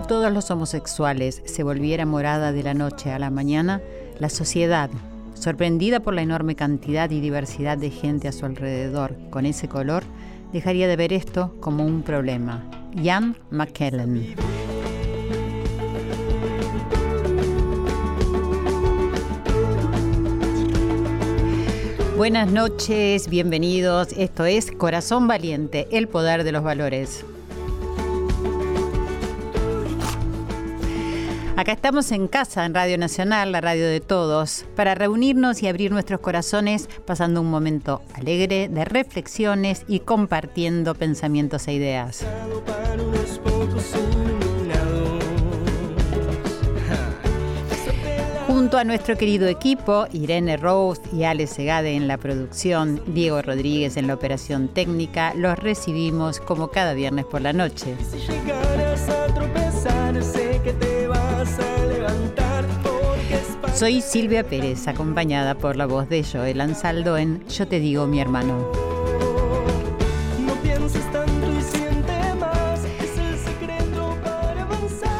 todos los homosexuales se volviera morada de la noche a la mañana, la sociedad, sorprendida por la enorme cantidad y diversidad de gente a su alrededor con ese color, dejaría de ver esto como un problema. Ian McKellen. Buenas noches, bienvenidos. Esto es Corazón Valiente, el poder de los valores. Acá estamos en casa, en Radio Nacional, la radio de todos, para reunirnos y abrir nuestros corazones pasando un momento alegre de reflexiones y compartiendo pensamientos e ideas. Junto a nuestro querido equipo, Irene Rose y Ale Segade en la producción, Diego Rodríguez en la operación técnica, los recibimos como cada viernes por la noche. Soy Silvia Pérez, acompañada por la voz de Joel Ansaldo en Yo te digo mi hermano.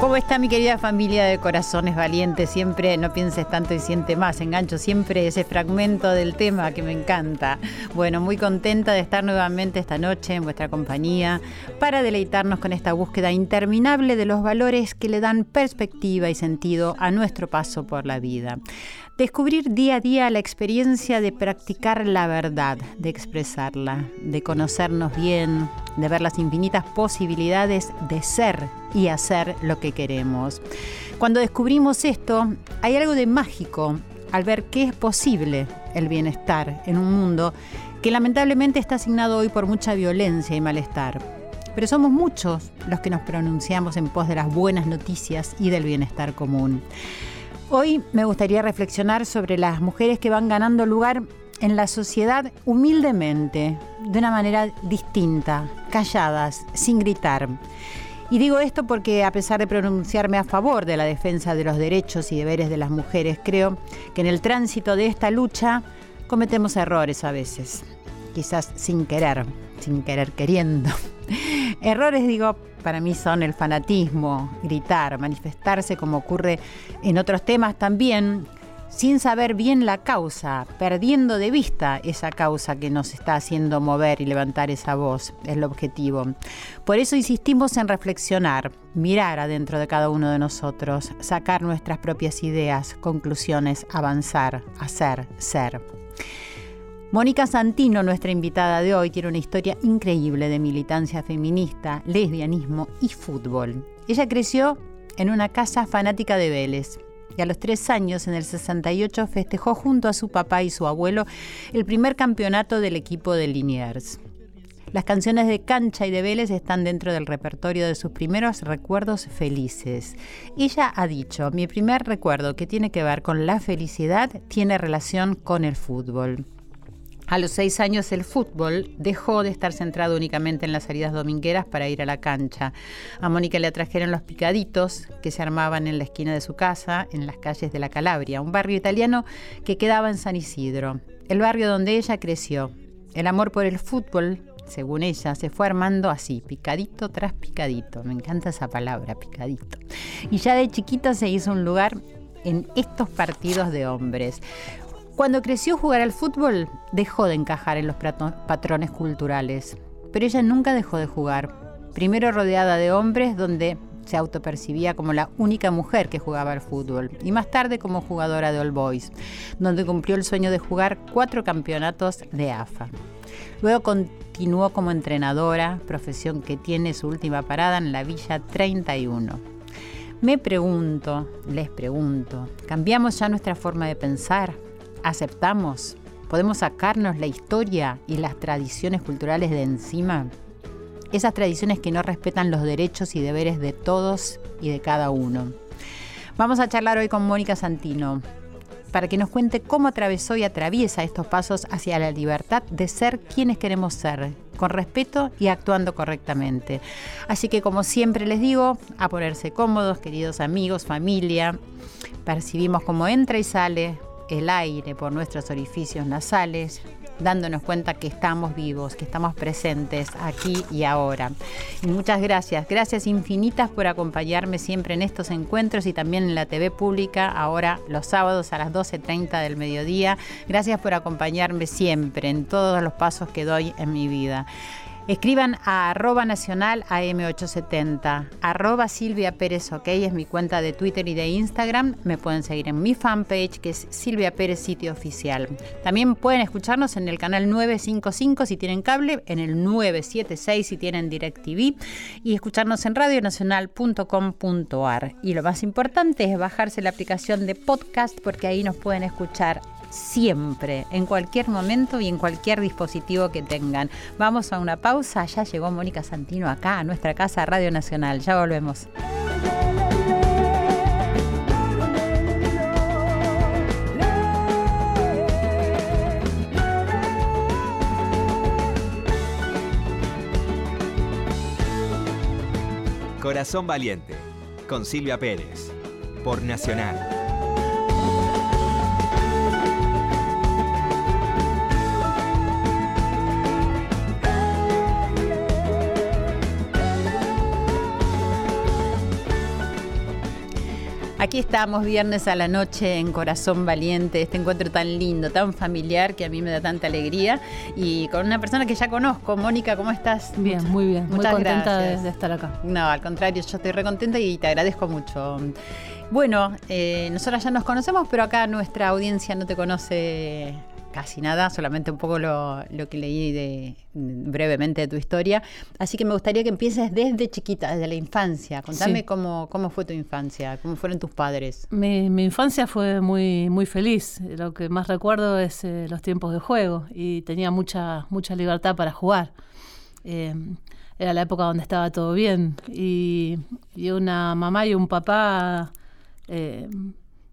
¿Cómo está mi querida familia de corazones valientes? Siempre no pienses tanto y siente más. Engancho siempre ese fragmento del tema que me encanta. Bueno, muy contenta de estar nuevamente esta noche en vuestra compañía para deleitarnos con esta búsqueda interminable de los valores que le dan perspectiva y sentido a nuestro paso por la vida. Descubrir día a día la experiencia de practicar la verdad, de expresarla, de conocernos bien, de ver las infinitas posibilidades de ser y hacer lo que queremos. Cuando descubrimos esto, hay algo de mágico al ver que es posible el bienestar en un mundo que lamentablemente está asignado hoy por mucha violencia y malestar. Pero somos muchos los que nos pronunciamos en pos de las buenas noticias y del bienestar común. Hoy me gustaría reflexionar sobre las mujeres que van ganando lugar en la sociedad humildemente, de una manera distinta, calladas, sin gritar. Y digo esto porque a pesar de pronunciarme a favor de la defensa de los derechos y deberes de las mujeres, creo que en el tránsito de esta lucha cometemos errores a veces, quizás sin querer, sin querer queriendo. Errores, digo, para mí son el fanatismo, gritar, manifestarse como ocurre en otros temas también, sin saber bien la causa, perdiendo de vista esa causa que nos está haciendo mover y levantar esa voz, es el objetivo. Por eso insistimos en reflexionar, mirar adentro de cada uno de nosotros, sacar nuestras propias ideas, conclusiones, avanzar, hacer, ser. Mónica Santino, nuestra invitada de hoy, tiene una historia increíble de militancia feminista, lesbianismo y fútbol. Ella creció en una casa fanática de Vélez y a los tres años, en el 68, festejó junto a su papá y su abuelo el primer campeonato del equipo de Liniers. Las canciones de Cancha y de Vélez están dentro del repertorio de sus primeros recuerdos felices. Ella ha dicho, mi primer recuerdo que tiene que ver con la felicidad tiene relación con el fútbol. A los seis años el fútbol dejó de estar centrado únicamente en las salidas domingueras para ir a la cancha. A Mónica le atrajeron los picaditos que se armaban en la esquina de su casa, en las calles de la Calabria, un barrio italiano que quedaba en San Isidro, el barrio donde ella creció. El amor por el fútbol, según ella, se fue armando así, picadito tras picadito. Me encanta esa palabra, picadito. Y ya de chiquita se hizo un lugar en estos partidos de hombres. Cuando creció jugar al fútbol, dejó de encajar en los patrones culturales. Pero ella nunca dejó de jugar. Primero rodeada de hombres donde se autopercibía como la única mujer que jugaba al fútbol. Y más tarde como jugadora de All Boys, donde cumplió el sueño de jugar cuatro campeonatos de AFA. Luego continuó como entrenadora, profesión que tiene su última parada en la Villa 31. Me pregunto, les pregunto, ¿cambiamos ya nuestra forma de pensar? ¿Aceptamos? ¿Podemos sacarnos la historia y las tradiciones culturales de encima? esas tradiciones que no respetan los derechos y deberes de todos y de cada uno. Vamos a charlar hoy con Mónica Santino para que nos cuente cómo atravesó y atraviesa estos pasos hacia la libertad de ser quienes queremos ser, con respeto y actuando correctamente. Así que como siempre les digo, a ponerse cómodos, queridos amigos, familia, percibimos cómo entra y sale el aire por nuestros orificios nasales, dándonos cuenta que estamos vivos, que estamos presentes aquí y ahora. Y muchas gracias, gracias infinitas por acompañarme siempre en estos encuentros y también en la TV pública, ahora los sábados a las 12.30 del mediodía. Gracias por acompañarme siempre en todos los pasos que doy en mi vida. Escriban a arroba nacional AM870, arroba Silvia Pérez OK, es mi cuenta de Twitter y de Instagram. Me pueden seguir en mi fanpage, que es Silvia Pérez Sitio Oficial. También pueden escucharnos en el canal 955 si tienen cable, en el 976 si tienen DirecTV y escucharnos en radionacional.com.ar. Y lo más importante es bajarse la aplicación de podcast porque ahí nos pueden escuchar siempre, en cualquier momento y en cualquier dispositivo que tengan. Vamos a una pausa, ya llegó Mónica Santino acá a nuestra casa Radio Nacional, ya volvemos. Corazón Valiente, con Silvia Pérez, por Nacional. Aquí estamos viernes a la noche en Corazón Valiente, este encuentro tan lindo, tan familiar que a mí me da tanta alegría y con una persona que ya conozco. Mónica, ¿cómo estás? Bien, muy bien. Muchas muy contenta de, estar acá. No, al contrario, yo estoy recontenta y te agradezco mucho. Bueno, eh, nosotras ya nos conocemos, pero acá nuestra audiencia no te conoce casi nada, solamente un poco lo, que leí de, brevemente de tu historia. Así que me gustaría que empieces desde chiquita, desde la infancia. Contame cómo, cómo fue tu infancia, cómo fueron tus padres. Mi, infancia fue muy, muy feliz. Lo que más recuerdo es eh, los tiempos de juego y tenía mucha, mucha libertad para jugar. Eh, era la época donde estaba todo bien y, una mamá y un papá eh,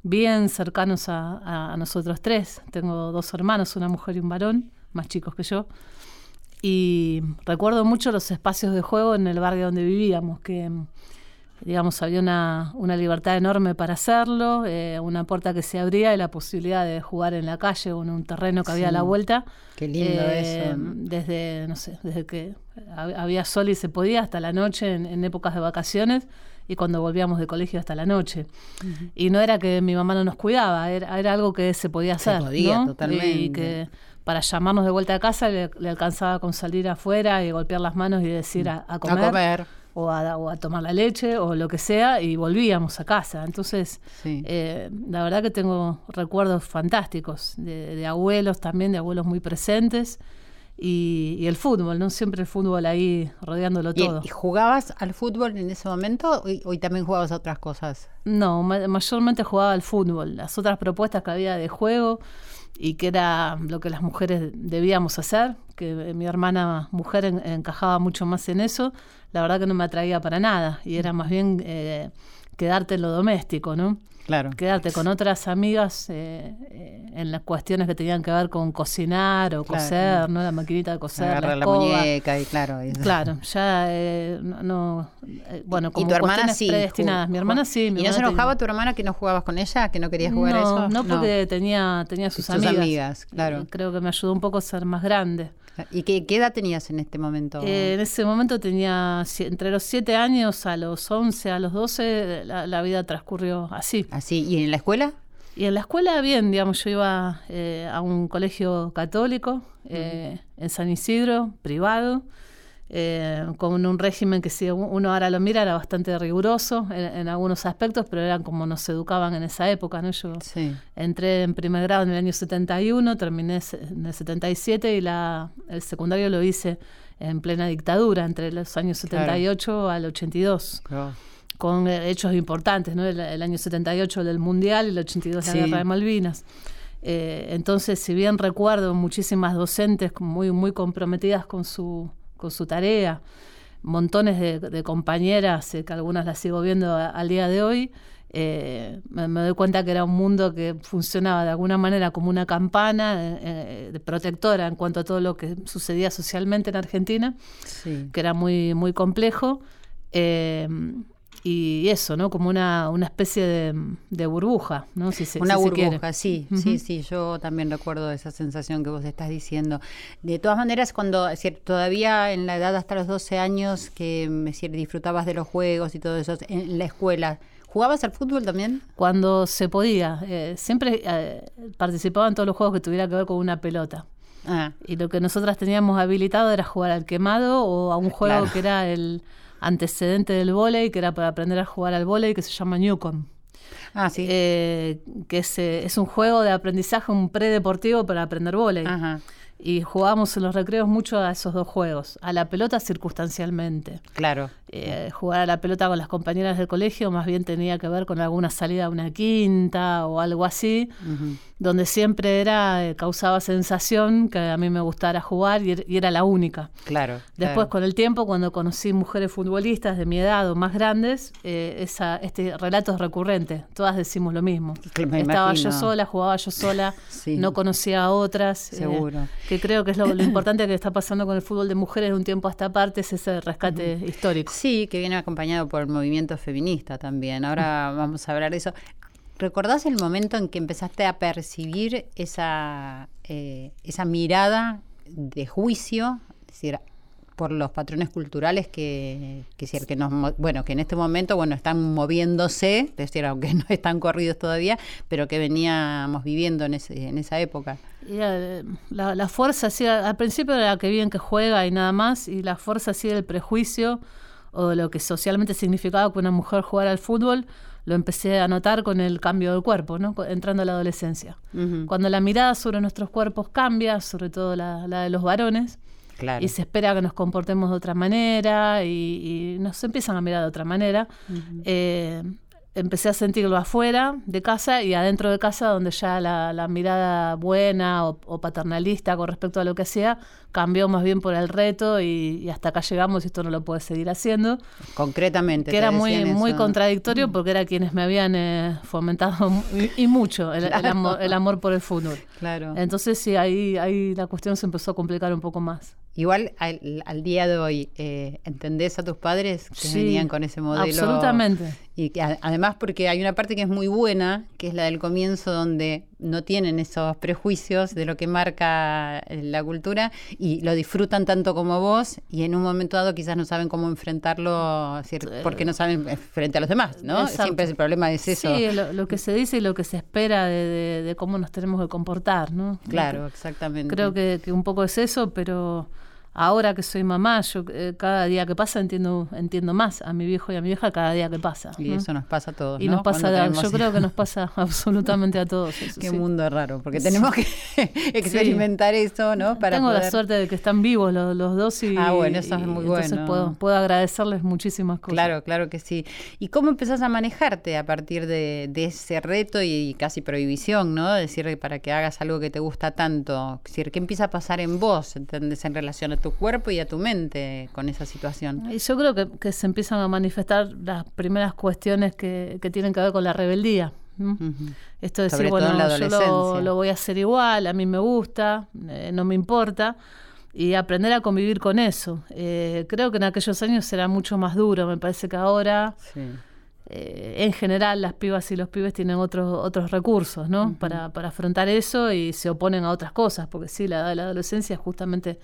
bien cercanos a, nosotros tres. Tengo dos hermanos, una mujer y un varón, más chicos que yo. Y recuerdo mucho los espacios de juego en el barrio donde vivíamos, que digamos había una, libertad enorme para hacerlo, eh, una puerta que se abría y la posibilidad de jugar en la calle o en un terreno que había a la vuelta. Qué lindo eh, eso. Desde, no sé, desde que había sol y se podía hasta la noche en épocas de vacaciones y cuando volvíamos de colegio hasta la noche. Y no era que mi mamá no nos cuidaba, era, algo que se podía hacer. Se podía, totalmente. Y que para llamarnos de vuelta a casa le, alcanzaba con salir afuera y golpear las manos y decir a, comer. O a, tomar la leche o lo que sea y volvíamos a casa. Entonces, eh, la verdad que tengo recuerdos fantásticos de abuelos también, de abuelos muy presentes y, el fútbol, ¿no? Siempre el fútbol ahí rodeándolo todo. ¿Y jugabas al fútbol en ese momento o, también jugabas a otras cosas? No, mayormente jugaba al fútbol. Las otras propuestas que había de juego y que era lo que las mujeres debíamos hacer, que mi hermana mujer encajaba mucho más en eso, la verdad que no me atraía para nada y era más bien eh, quedarte en lo doméstico, ¿no? Claro. Quedarte con otras amigas eh, eh, en las cuestiones que tenían que ver con cocinar o coser, ¿no? La maquinita de coser, Agarrar la, muñeca y claro. Claro, ya eh, no, bueno, como ¿Y tu hermana sí, predestinadas. Mi hermana sí. ¿Y no se enojaba tu hermana que no jugabas con ella, que no querías jugar eso? No, porque tenía tenía sus, sus amigas. claro. creo que me ayudó un poco a ser más grande. ¿Y qué, edad tenías en este momento? Eh, en ese momento tenía entre los 7 años a los 11, a los 12, la, vida transcurrió así. ¿Así? ¿Y en la escuela? Y en la escuela, bien, digamos, yo iba eh, a un colegio católico eh, en San Isidro, privado eh, con un régimen que si uno ahora lo mira era bastante riguroso en, algunos aspectos, pero eran como nos educaban en esa época. ¿no? Yo entré en primer grado en el año 71, terminé en el 77 y la, el secundario lo hice en plena dictadura, entre los años 78 al 82. Con hechos importantes, ¿no? El, año 78 del Mundial y el 82 la Guerra de Malvinas. Eh, entonces, si bien recuerdo muchísimas docentes muy, muy comprometidas con su con su tarea. montones de, compañeras, que algunas las sigo viendo al día de hoy, me, doy cuenta que era un mundo que funcionaba de alguna manera como una campana de protectora en cuanto a todo lo que sucedía socialmente en Argentina, que era muy, muy complejo y eso, ¿no? Como una, una especie de, burbuja, ¿no? Si una burbuja, sí, sí, sí, yo también recuerdo esa sensación que vos estás diciendo. De todas maneras, cuando todavía en la edad hasta los 12 años que me disfrutabas de los juegos y todo eso, en la escuela, ¿Jugabas al fútbol también? Cuando se podía. Eh, siempre eh, participaba en todos los juegos que tuviera que ver con una pelota. Ah. Y lo que nosotras teníamos habilitado era jugar al quemado o a un juego que era el antecedente del vóley, que era para aprender a jugar al vóley, que se llama Newcom. Ah, sí. Eh, que es, eh, es, un juego de aprendizaje, un predeportivo para aprender vóley. Ajá y jugábamos en los recreos mucho a esos dos juegos, a la pelota circunstancialmente. Claro. Eh, jugar a la pelota con las compañeras del colegio más bien tenía que ver con alguna salida a una quinta o algo así, donde siempre era, eh, causaba sensación que a mí me gustara jugar y, er, era la única. Claro. Después con el tiempo, cuando conocí mujeres futbolistas de mi edad o más grandes, eh, esa, este relato es recurrente, todas decimos lo mismo. Estaba yo sola, jugaba yo sola, no conocía a otras. Seguro que creo que es lo, importante que está pasando con el fútbol de mujeres de un tiempo a esta parte, es ese rescate histórico. Sí, que viene acompañado por el movimiento feminista también. Ahora vamos a hablar de eso. ¿Recordás el momento en que empezaste a percibir esa, eh, esa mirada de juicio? Es decir, por los patrones culturales que, que, que nos bueno que en este momento bueno están moviéndose es decir aunque no están corridos todavía pero que veníamos viviendo en, ese, en esa época eh, la, la, fuerza sí al principio era que bien que juega y nada más y la fuerza sí del prejuicio o de lo que socialmente significaba que una mujer jugara al fútbol lo empecé a notar con el cambio del cuerpo, ¿no? entrando a la adolescencia. Cuando la mirada sobre nuestros cuerpos cambia, sobre todo la, la de los varones, y se espera que nos comportemos de otra manera y, nos empiezan a mirar de otra manera empecé a sentirlo afuera de casa y adentro de casa, donde ya la, mirada buena o, paternalista con respecto a lo que hacía cambió más bien por el reto y, hasta acá llegamos y esto no lo puedes seguir haciendo. Concretamente. Que era muy, muy contradictorio mm. porque era quienes me habían eh, fomentado y, mucho el, amor, por el fútbol. Claro. Entonces sí, ahí, ahí la cuestión se empezó a complicar un poco más. Igual al, día de hoy, eh, ¿entendés a tus padres que venían con ese modelo? Absolutamente. Y que, además porque hay una parte que es muy buena, que es la del comienzo, donde no tienen esos prejuicios de lo que marca eh, la cultura y lo disfrutan tanto como vos y en un momento dado quizás no saben cómo enfrentarlo porque no saben frente a los demás, ¿no? Siempre es el problema es eso. Sí, lo, que se dice y lo que se espera de, cómo nos tenemos que comportar, ¿no? Claro, exactamente. Creo que, que un poco es eso, pero ahora que soy mamá, yo eh, cada día que pasa entiendo entiendo más a mi viejo y a mi vieja cada día que pasa. Y eso nos pasa a todos. Y nos pasa, yo creo que nos pasa absolutamente a todos. Qué mundo raro, porque tenemos que experimentar eso, ¿no? Para Tengo la suerte de que están vivos los, dos y, ah, bueno, eso es muy entonces Puedo, puedo agradecerles muchísimas cosas. Claro, claro que sí. ¿Y cómo empezás a manejarte a partir de, ese reto y casi prohibición, ¿no? Decir, para que hagas algo que te gusta tanto. Es decir, ¿qué empieza a pasar en vos, ¿entendés? En relación a tu cuerpo y a tu mente con esa situación. Y yo creo que, se empiezan a manifestar las primeras cuestiones que, tienen que ver con la rebeldía. Esto de decir, bueno, yo lo, voy a hacer igual, a mí me gusta, eh, no me importa, y aprender a convivir con eso. Eh, creo que en aquellos años era mucho más duro, me parece que ahora... Eh, en general las pibas y los pibes tienen otros otros recursos ¿no? para, para afrontar eso y se oponen a otras cosas, porque sí, la edad de la adolescencia es justamente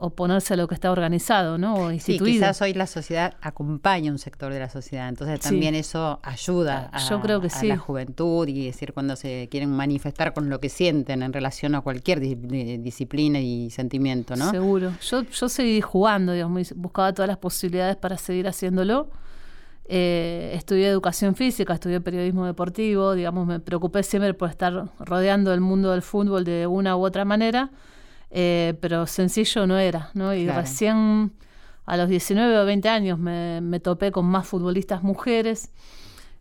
oponerse a lo que está organizado, ¿no? O instituido. Sí, quizás hoy la sociedad acompaña un sector de la sociedad, entonces también eso ayuda a, Yo creo que la juventud y decir cuando se quieren manifestar con lo que sienten en relación a cualquier disciplina y sentimiento, ¿no? Seguro. Yo, yo seguí jugando, digamos, buscaba todas las posibilidades para seguir haciéndolo. Eh, estudié educación física, estudié periodismo deportivo, digamos, me preocupé siempre por estar rodeando el mundo del fútbol de una u otra manera eh, pero sencillo no era, ¿no? Y recién a los 19 o 20 años me, me, topé con más futbolistas mujeres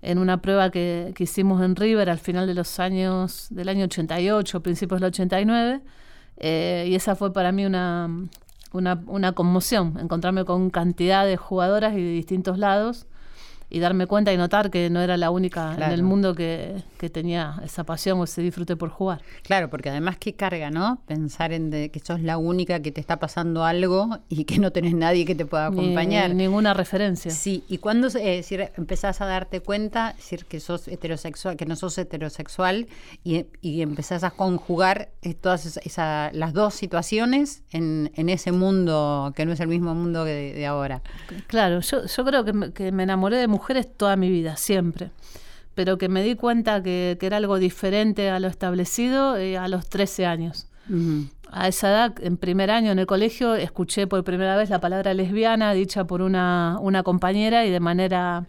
en una prueba que, que, hicimos en River al final de los años, del año 88, principios del 89, eh, y esa fue para mí una, una, una conmoción, encontrarme con cantidad de jugadoras y de distintos lados y darme cuenta y notar que no era la única en el mundo que, que, tenía esa pasión o ese disfrute por jugar. Claro, porque además qué carga, ¿no? Pensar en que sos la única que te está pasando algo y que no tenés nadie que te pueda acompañar. ninguna referencia. Sí, y cuando eh, empezás a darte cuenta, decir que sos heterosexual, que no sos heterosexual y, y empezás a conjugar todas esas, las dos situaciones en, en, ese mundo que no es el mismo mundo de, de ahora. Claro, yo, yo creo que que me enamoré de mujeres toda mi vida, siempre. Pero que me di cuenta que, era algo diferente a lo establecido eh, a los 13 años. A esa edad, en primer año en el colegio, escuché por primera vez la palabra lesbiana dicha por una, una compañera y de manera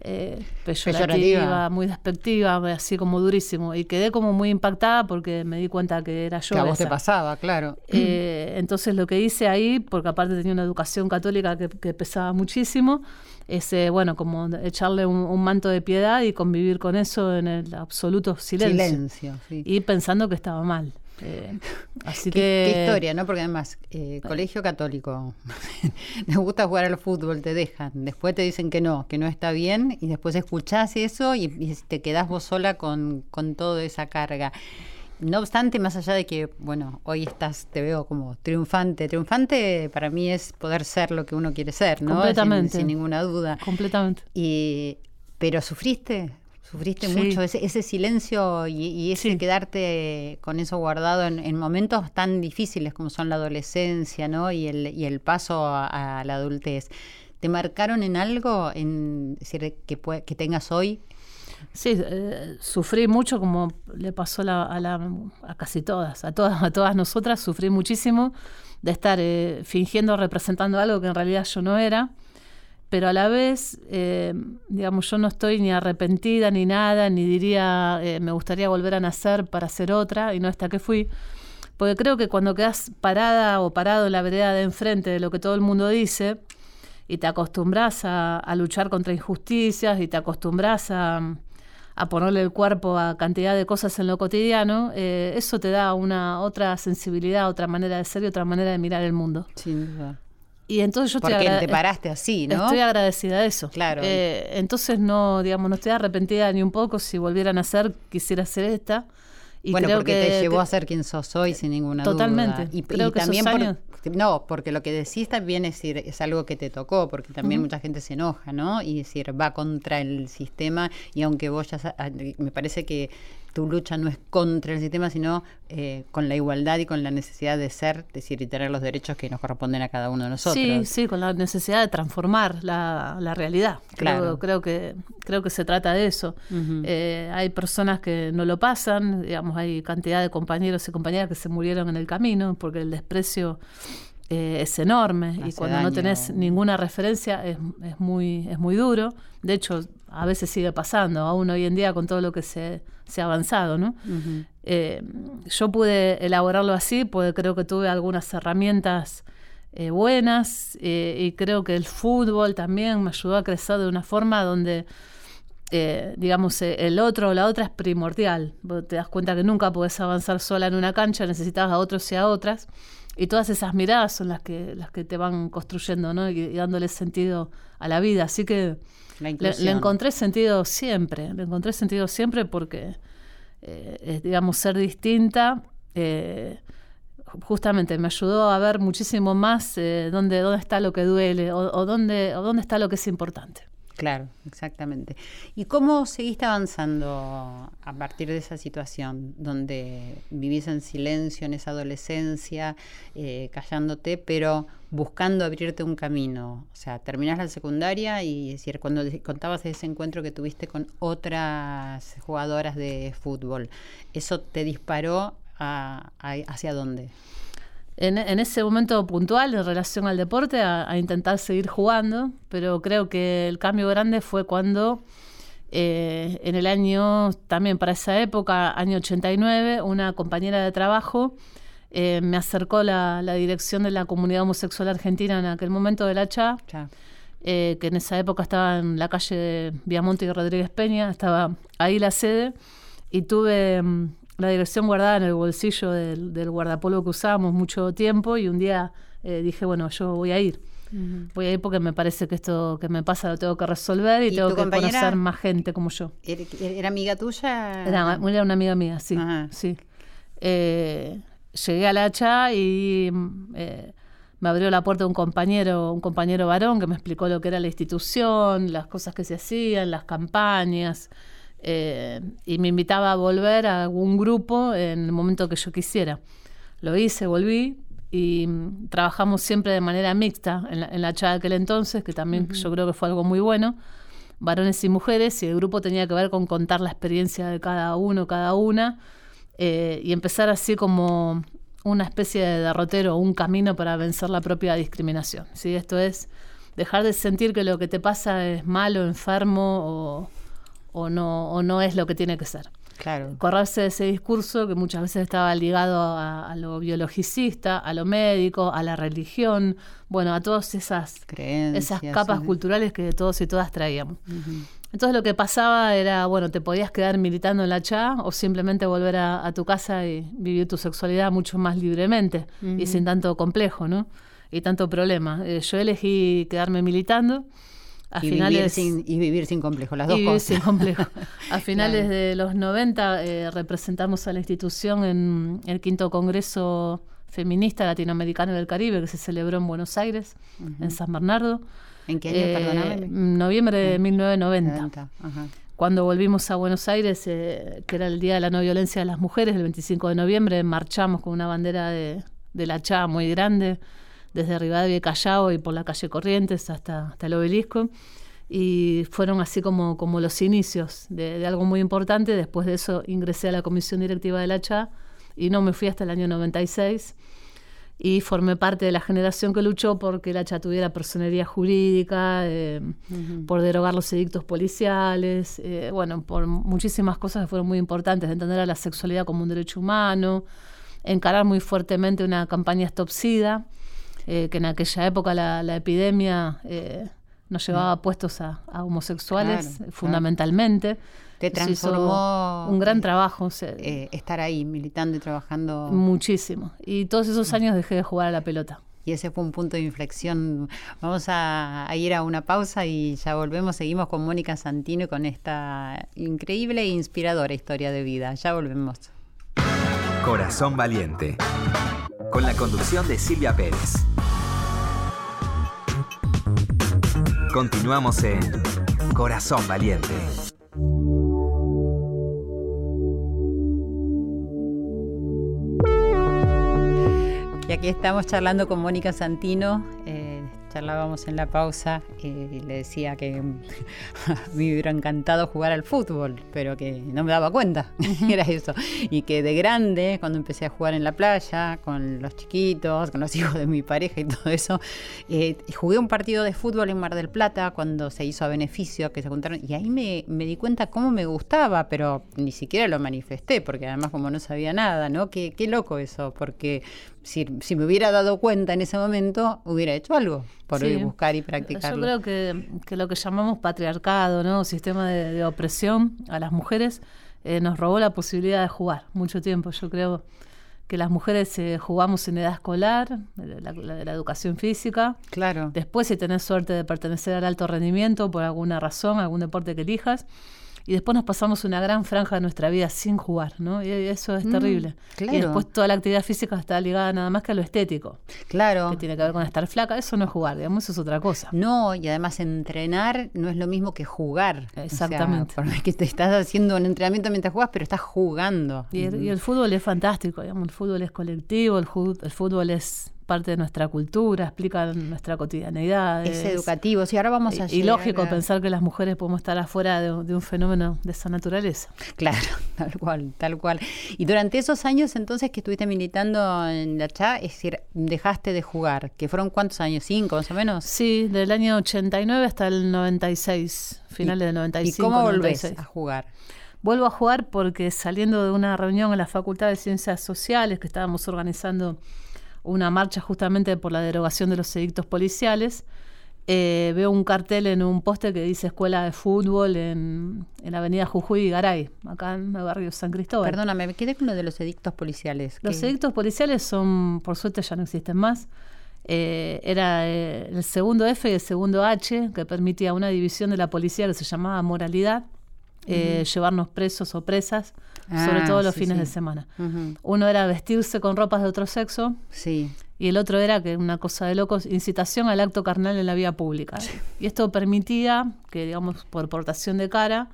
eh, peyorativa, muy despectiva, así como durísimo. Y quedé como muy impactada porque me di cuenta que era yo. Que a vos te pasaba, claro. Eh, entonces lo que hice ahí, porque aparte tenía una educación católica que, que pesaba muchísimo, ese, bueno, como echarle un, manto de piedad y convivir con eso en el absoluto silencio. Silencio, Y pensando que estaba mal. Eh, así ¿Qué, que. Qué historia, ¿no? Porque además, eh, colegio católico, me gusta jugar al fútbol, te dejan. Después te dicen que no, que no está bien, y después escuchás eso y, te quedás vos sola con, con toda esa carga. No obstante, más allá de que, bueno, hoy estás, te veo como triunfante. Triunfante para mí es poder ser lo que uno quiere ser, ¿no? Completamente. Sin, ninguna duda. Completamente. Y, pero sufriste, sufriste mucho ese, ese silencio y, ese quedarte con eso guardado en, momentos tan difíciles como son la adolescencia, ¿no? Y el, y el paso a, la adultez. ¿Te marcaron en algo en, decir, que, que tengas hoy Sí, eh, sufrí mucho como le pasó a, casi todas, a todas, a todas nosotras, sufrí muchísimo de estar eh, fingiendo representando algo que en realidad yo no era, pero a la vez, eh, digamos, yo no estoy ni arrepentida ni nada, ni diría me gustaría volver a nacer para ser otra y no hasta que fui. Porque creo que cuando quedas parada o parado en la vereda de enfrente de lo que todo el mundo dice, y te acostumbras a luchar contra injusticias y te acostumbras a, a ponerle el cuerpo a cantidad de cosas en lo cotidiano, eh, eso te da una otra sensibilidad, otra manera de ser y otra manera de mirar el mundo. Sin duda. Y entonces yo Porque te paraste así, ¿no? Estoy agradecida de eso. Claro. Eh, entonces no, digamos, no estoy arrepentida ni un poco. Si volvieran a ser, quisiera ser esta. Y bueno, porque te llevó a ser quien sos hoy, sin ninguna duda. Totalmente. Y, también por, no, porque lo que decís también es, decir, es algo que te tocó, porque también mucha gente se enoja, ¿no? Y decir, va contra el sistema y aunque vos ya, me parece que tu lucha no es contra el sistema, sino eh, con la igualdad y con la necesidad de ser, decir, y tener los derechos que nos corresponden a cada uno de nosotros. Sí, sí, con la necesidad de transformar la, la realidad. Claro. Creo, que, creo que se trata de eso. Eh, hay personas que no lo pasan, digamos, hay cantidad de compañeros y compañeras que se murieron en el camino porque el desprecio eh, es enorme y cuando no tenés ninguna referencia es, es, muy, es muy duro. De hecho, a veces sigue pasando, aún hoy en día con todo lo que se, se ha avanzado. ¿no? Eh, yo pude elaborarlo así, porque creo que tuve algunas herramientas eh, buenas y creo que el fútbol también me ayudó a crecer de una forma donde... digamos, el otro o la otra es primordial. te das cuenta que nunca puedes avanzar sola en una cancha, necesitas a otros y a otras. Y todas esas miradas son las que, las que te van construyendo, ¿no? Y, dándole sentido a la vida. Así que le, encontré sentido siempre, le encontré sentido siempre porque, eh, digamos, ser distinta, eh, justamente me ayudó a ver muchísimo más eh, dónde, dónde está lo que duele o, o, dónde, o dónde está lo que es importante. Claro, exactamente. ¿Y cómo seguiste avanzando a partir de esa situación donde vivís en silencio en esa adolescencia, eh, callándote, pero buscando abrirte un camino? O sea, terminás la secundaria y cuando contabas ese encuentro que tuviste con otras jugadoras de fútbol, ¿eso te disparó hacia dónde? En, ese momento puntual en relación al deporte a, intentar seguir jugando, pero creo que el cambio grande fue cuando eh, en el año, también para esa época, año 89, una compañera de trabajo eh, me acercó la, la dirección de la comunidad homosexual argentina en aquel momento de la CHA. Eh, que en esa época estaba en la calle Viamonte y Rodríguez Peña, estaba ahí la sede, y tuve mm, la dirección guardada en el bolsillo del, del guardapolvo que usábamos mucho tiempo y un día eh, dije, bueno, yo voy a ir. Voy a ir porque me parece que esto que me pasa lo tengo que resolver y, ¿Y tengo que conocer más gente como yo. ¿Era, era amiga tuya? Era, era una amiga mía, sí. Ajá. sí. Eh, llegué al hacha y mm, eh, me abrió la puerta un compañero, un compañero varón que me explicó lo que era la institución, las cosas que se hacían, las campañas, eh, y me invitaba a volver a algún grupo en el momento que yo quisiera. Lo hice, volví y mm, trabajamos siempre de manera mixta en la, en la de aquel entonces, que también yo creo que fue algo muy bueno varones y mujeres, y el grupo tenía que ver con contar la experiencia de cada uno, cada una, eh, y empezar así como una especie de derrotero, un camino para vencer la propia discriminación. ¿sí? Esto es dejar de sentir que lo que te pasa es malo, enfermo o, o no, o no es lo que tiene que ser Claro. correrse de ese discurso que muchas veces estaba ligado a, a lo biologicista, a lo médico, a la religión, bueno, a todas esas, Creencias. esas capas sí. culturales que todos y todas traíamos. Entonces lo que pasaba era, bueno, te podías quedar militando en la CHA o simplemente volver a, a tu casa y vivir tu sexualidad mucho más libremente y sin tanto complejo, ¿no? Y tanto problema. Eh, yo elegí quedarme militando. A y, finales, vivir sin, y vivir sin complejo, las dos y vivir cosas. sin complejo. A finales Claro. de los 90 eh, representamos a la institución en el quinto Congreso Feminista Latinoamericano del Caribe que se celebró en Buenos Aires, en San Bernardo. ¿En qué año, Eh, perdóname? Noviembre de 1990. 90, ajá. Cuando volvimos a Buenos Aires, eh, que era el Día de la No Violencia de las Mujeres, el 25 de noviembre, marchamos con una bandera de, de la CHA muy grande, desde Rivadavia y Callao y por la calle Corrientes hasta, hasta el obelisco. Y fueron así como, como los inicios de, de algo muy importante. Después de eso ingresé a la comisión directiva de la CHA y no me fui hasta el año 96 y formé parte de la generación que luchó porque la CHA tuviera personería jurídica, eh, por derogar los edictos policiales, eh, bueno, por muchísimas cosas que fueron muy importantes, de entender a la sexualidad como un derecho humano, encarar muy fuertemente una campaña Stop SIDA, eh, que en aquella época la, la epidemia eh, nos llevaba puestos a, a homosexuales, Claro, claro. fundamentalmente. Te transformó, un gran eh, trabajo. se- Eh, estar ahí militando y trabajando. Muchísimo. Y todos esos años dejé de jugar a la pelota. Y ese fue un punto de inflexión. Vamos a, a ir a una pausa y ya volvemos. Seguimos con Mónica Santino y con esta increíble e inspiradora historia de vida. Ya volvemos. Corazón Valiente. Con la conducción de Silvia Pérez. Continuamos en Corazón Valiente. Y aquí estamos charlando con Mónica Santino. Charlábamos en la pausa eh, le decía que me hubiera encantado jugar al fútbol, pero que no me daba cuenta. Era eso. Y que de grande, cuando empecé a jugar en la playa, con los chiquitos, con los hijos de mi pareja y todo eso, eh, jugué un partido de fútbol en Mar del Plata cuando se hizo a beneficio, que se juntaron. Y ahí me, me di cuenta cómo me gustaba, pero ni siquiera lo manifesté, porque además, como no sabía nada, ¿no? Qué, qué loco eso, porque si, si me hubiera dado cuenta en ese momento, hubiera hecho algo por Sí. buscar y Yo practicarlo. creo que, que lo que llamamos patriarcado, ¿no? sistema de, de opresión a las mujeres, eh, nos robó la posibilidad de jugar mucho tiempo. Yo creo que las mujeres eh, jugamos en edad escolar, la, la- la educación física. Claro. Después, si tenés suerte de pertenecer al alto rendimiento por alguna razón, algún deporte que elijas. Y después nos pasamos una gran franja de nuestra vida sin jugar, ¿no? Y eso es Mm, terrible. claro. Y después toda la actividad física está ligada nada más que a lo estético, Claro. que tiene que ver con estar flaca. Eso no es jugar, digamos, eso es otra cosa. No, y además entrenar no es lo mismo que jugar. O sea, Exactamente. por más que te estás haciendo un entrenamiento mientras juegas, pero estás jugando. Y el, y el fútbol es fantástico, digamos, el fútbol es colectivo, el, el fútbol es parte de nuestra cultura, explica nuestra cotidianidad. Es educativo. Sí, ahora vamos a y, lógico a- pensar que las mujeres podemos estar afuera de, de un fenómeno de esa naturaleza. Claro, tal cual, tal cual. Y durante esos años entonces que estuviste militando en la CHA, es decir, dejaste de jugar, que fueron cuántos años, cinco más o menos. Sí, del año 89 hasta el 96, finales del 95. ¿Y cómo volvés 96. a jugar? Vuelvo a jugar porque saliendo de una reunión en la Facultad de Ciencias Sociales, que estábamos organizando una marcha justamente por la derogación de los edictos policiales, eh, veo un cartel en un poste que dice Escuela de Fútbol en, en la avenida Jujuy y Garay, acá en el barrio San Cristóbal. Perdóname, me quedé con lo de los edictos policiales. Los edictos policiales son, por suerte ya no existen más, Eh, era eh, el segundo F y el segundo H, que permitía una división de la policía que se llamaba moralidad, eh, llevarnos presos o presas, sobre Ah, todo los sí, fines sí. de semana. Uno era vestirse con ropas de otro sexo Sí. y el otro era que una cosa de locos, incitación al acto carnal en la vía pública. Y esto permitía que, digamos, por portación de cara,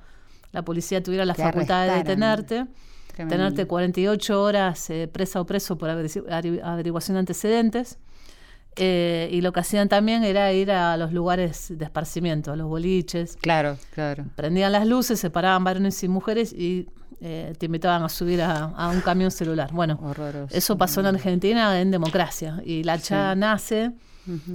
la policía tuviera la Te facultad de detenerte, Tremendo. tenerte 48 horas eh, presa o preso por averi- averi- averiguación de antecedentes. Eh, y lo que hacían también era ir a los lugares de esparcimiento, a los boliches. Claro, claro. Prendían las luces, separaban varones y mujeres y eh, te invitaban a subir a, a un camión celular. Bueno, Horroroso. eso pasó en Argentina en democracia. Y la CHA nace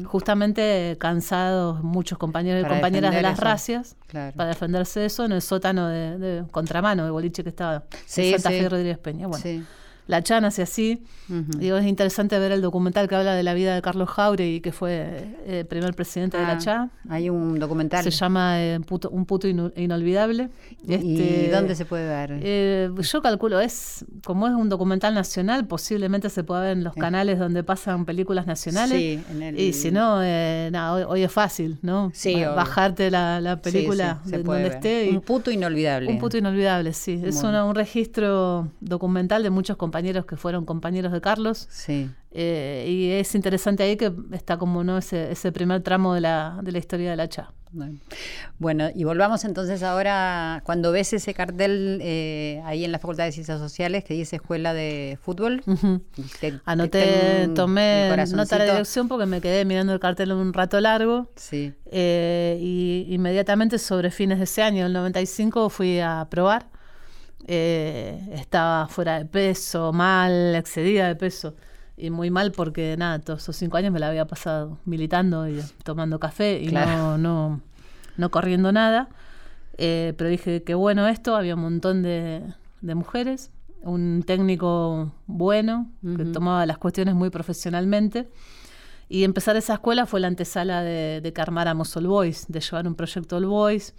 justamente cansados muchos compañeros y compañeras de las eso. racias Claro. para defenderse de eso en el sótano de, de contramano de boliche que estaba Sí, en Santa sí. Fe Rodríguez Peña. Bueno, Sí. La CHA nace así. Ujú. Digo, es interesante ver el documental que habla de la vida de Carlos Jauregui, que fue eh, primer presidente de la Ah, CHA. Hay un documental. Se llama eh, Puto- Un puto inu- inolvidable. ¿Y Este, dónde se puede ver? eh, yo calculo, es como es un documental nacional, posiblemente se pueda ver en los Sí. canales donde pasan películas nacionales. Sí, en el- Y si no, eh, nada, hoy, hoy es fácil, ¿no? Sí. Bajarte la, la Sí, película sí, puede donde ver. esté. y- Un puto inolvidable. un puto inolvidable, sí. Es Bueno. una- un registro documental de muchos compañeros que fueron compañeros de Carlos. Sí. eh, y es interesante ahí que está como no ese, ese primer tramo de la, de la historia de la CHA. Bueno. Y volvamos entonces ahora, cuando ves ese cartel eh, ahí en la Facultad de Ciencias Sociales que dice Escuela de Fútbol, Ujú. te- te Anoté, el tomé nota de la dirección porque me quedé mirando el cartel un rato largo. Sí, Eh, y inmediatamente sobre fines de ese año, el 95, fui a probar. Eh, estaba fuera de peso, mal, excedida de peso. Y muy mal porque, nada, todos esos cinco años me la había pasado militando y tomando café y Claro. no, no, no corriendo nada. Eh, pero dije, qué bueno esto, había un montón de, de mujeres, un técnico bueno que tomaba las cuestiones muy profesionalmente. Y empezar esa escuela fue la antesala de, de que armáramos All Boys, de llevar un proyecto All Boys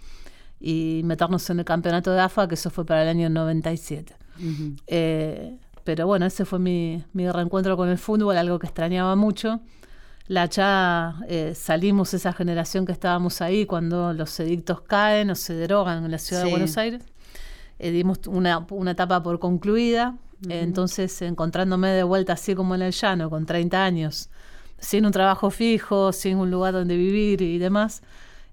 y meternos en el campeonato de AFA, que eso fue para el año 97. Ujú. Eh, pero bueno, ese fue mi, mi reencuentro con el fútbol, algo que extrañaba mucho. La CHA, eh, salimos esa generación que estábamos ahí cuando los edictos caen o se derogan en la ciudad Sí. de Buenos Aires. Eh, dimos una, una etapa por concluida. Eh, entonces, encontrándome de vuelta así como en el llano, con 30 años, sin un trabajo fijo, sin un lugar donde vivir y demás,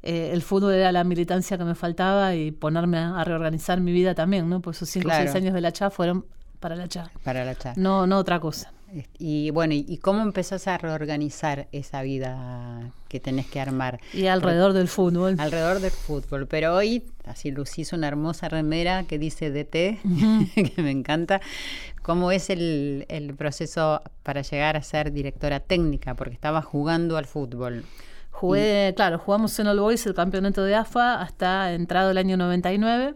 eh, el fútbol era la militancia que me faltaba y ponerme a, a reorganizar mi vida también, ¿no? Pues esos 5 o Claro. 6 años de la CHA fueron para la CHA. para la charla. No, no otra cosa. Y bueno, ¿y- ¿y cómo empezás a reorganizar esa vida que tenés que armar? Y alrededor del fútbol. Alrededor del fútbol, pero hoy así lucís una hermosa remera que dice DT, que me encanta. ¿Cómo es el, el proceso para llegar a ser directora técnica? Porque estabas jugando al fútbol. Jugué, claro, jugamos en All Boys el campeonato de AFA hasta entrado el año 99.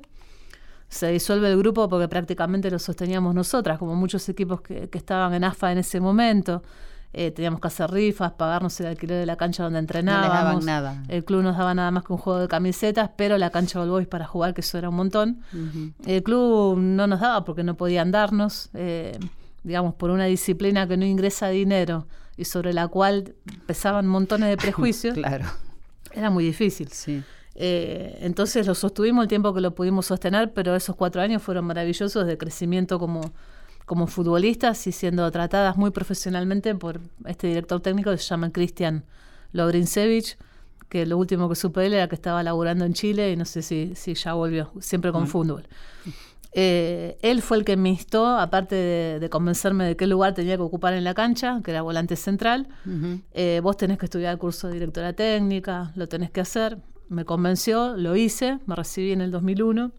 Se disuelve el grupo porque prácticamente lo sosteníamos nosotras, como muchos equipos que, que estaban en AFA en ese momento. Eh, teníamos que hacer rifas, pagarnos el alquiler de la cancha donde No entrenábamos. daban nada. El club nos daba nada más que un juego de camisetas, pero la cancha de All Boys para jugar, que eso era un montón. El club no nos daba porque no podían darnos, eh, digamos, por una disciplina que no ingresa dinero y sobre la cual pesaban montones de prejuicios, Claro, era muy difícil. sí. Eh, entonces lo sostuvimos el tiempo que lo pudimos sostener, pero esos cuatro años fueron maravillosos de crecimiento como, como futbolistas y siendo tratadas muy profesionalmente por este director técnico que se llama Cristian Lobrinsevich, que lo último que supe él era que estaba laburando en Chile y no sé si, si ya volvió, siempre con fútbol. Eh, él fue el que me instó, aparte de, de convencerme de qué lugar tenía que ocupar en la cancha, que era volante central, eh, vos tenés que estudiar el curso de directora técnica, lo tenés que hacer. Me convenció, lo hice, me recibí en el 2001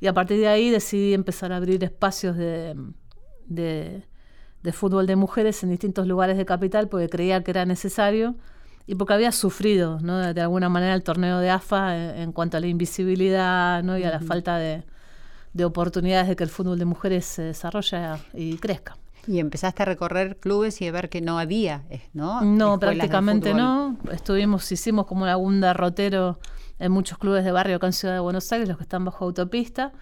y a partir de ahí decidí empezar a abrir espacios de, de, de fútbol de mujeres en distintos lugares de capital porque creía que era necesario y porque había sufrido ¿no? de, alguna manera el torneo de AFA en, en cuanto a la invisibilidad ¿no? y a la falta de, de oportunidades de que el fútbol de mujeres se desarrolle y crezca. Y empezaste a recorrer clubes y a ver que no había, eh, ¿no? No, prácticamente no. Estuvimos, hicimos como algún derrotero en muchos clubes de barrio acá en Ciudad de Buenos Aires, los que están bajo autopista.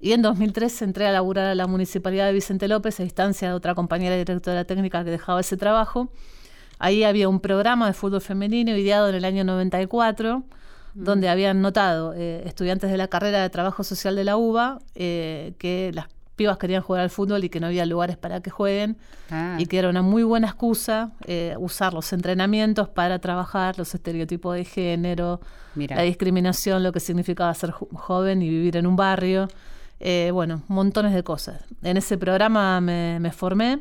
Y en 2003 entré a laburar a la Municipalidad de Vicente López a instancia de otra compañera directora técnica que dejaba ese trabajo. Ahí había un programa de fútbol femenino ideado en el año 94 donde habían notado eh, estudiantes de la carrera de trabajo social de la UBA eh, que las pibas querían jugar al fútbol y que no había lugares para que jueguen Ah. y que era una muy buena excusa eh, usar los entrenamientos para trabajar los estereotipos de género, Mira. la discriminación, lo que significaba ser jo- joven y vivir en un barrio, eh, bueno, montones de cosas. En ese programa me, me formé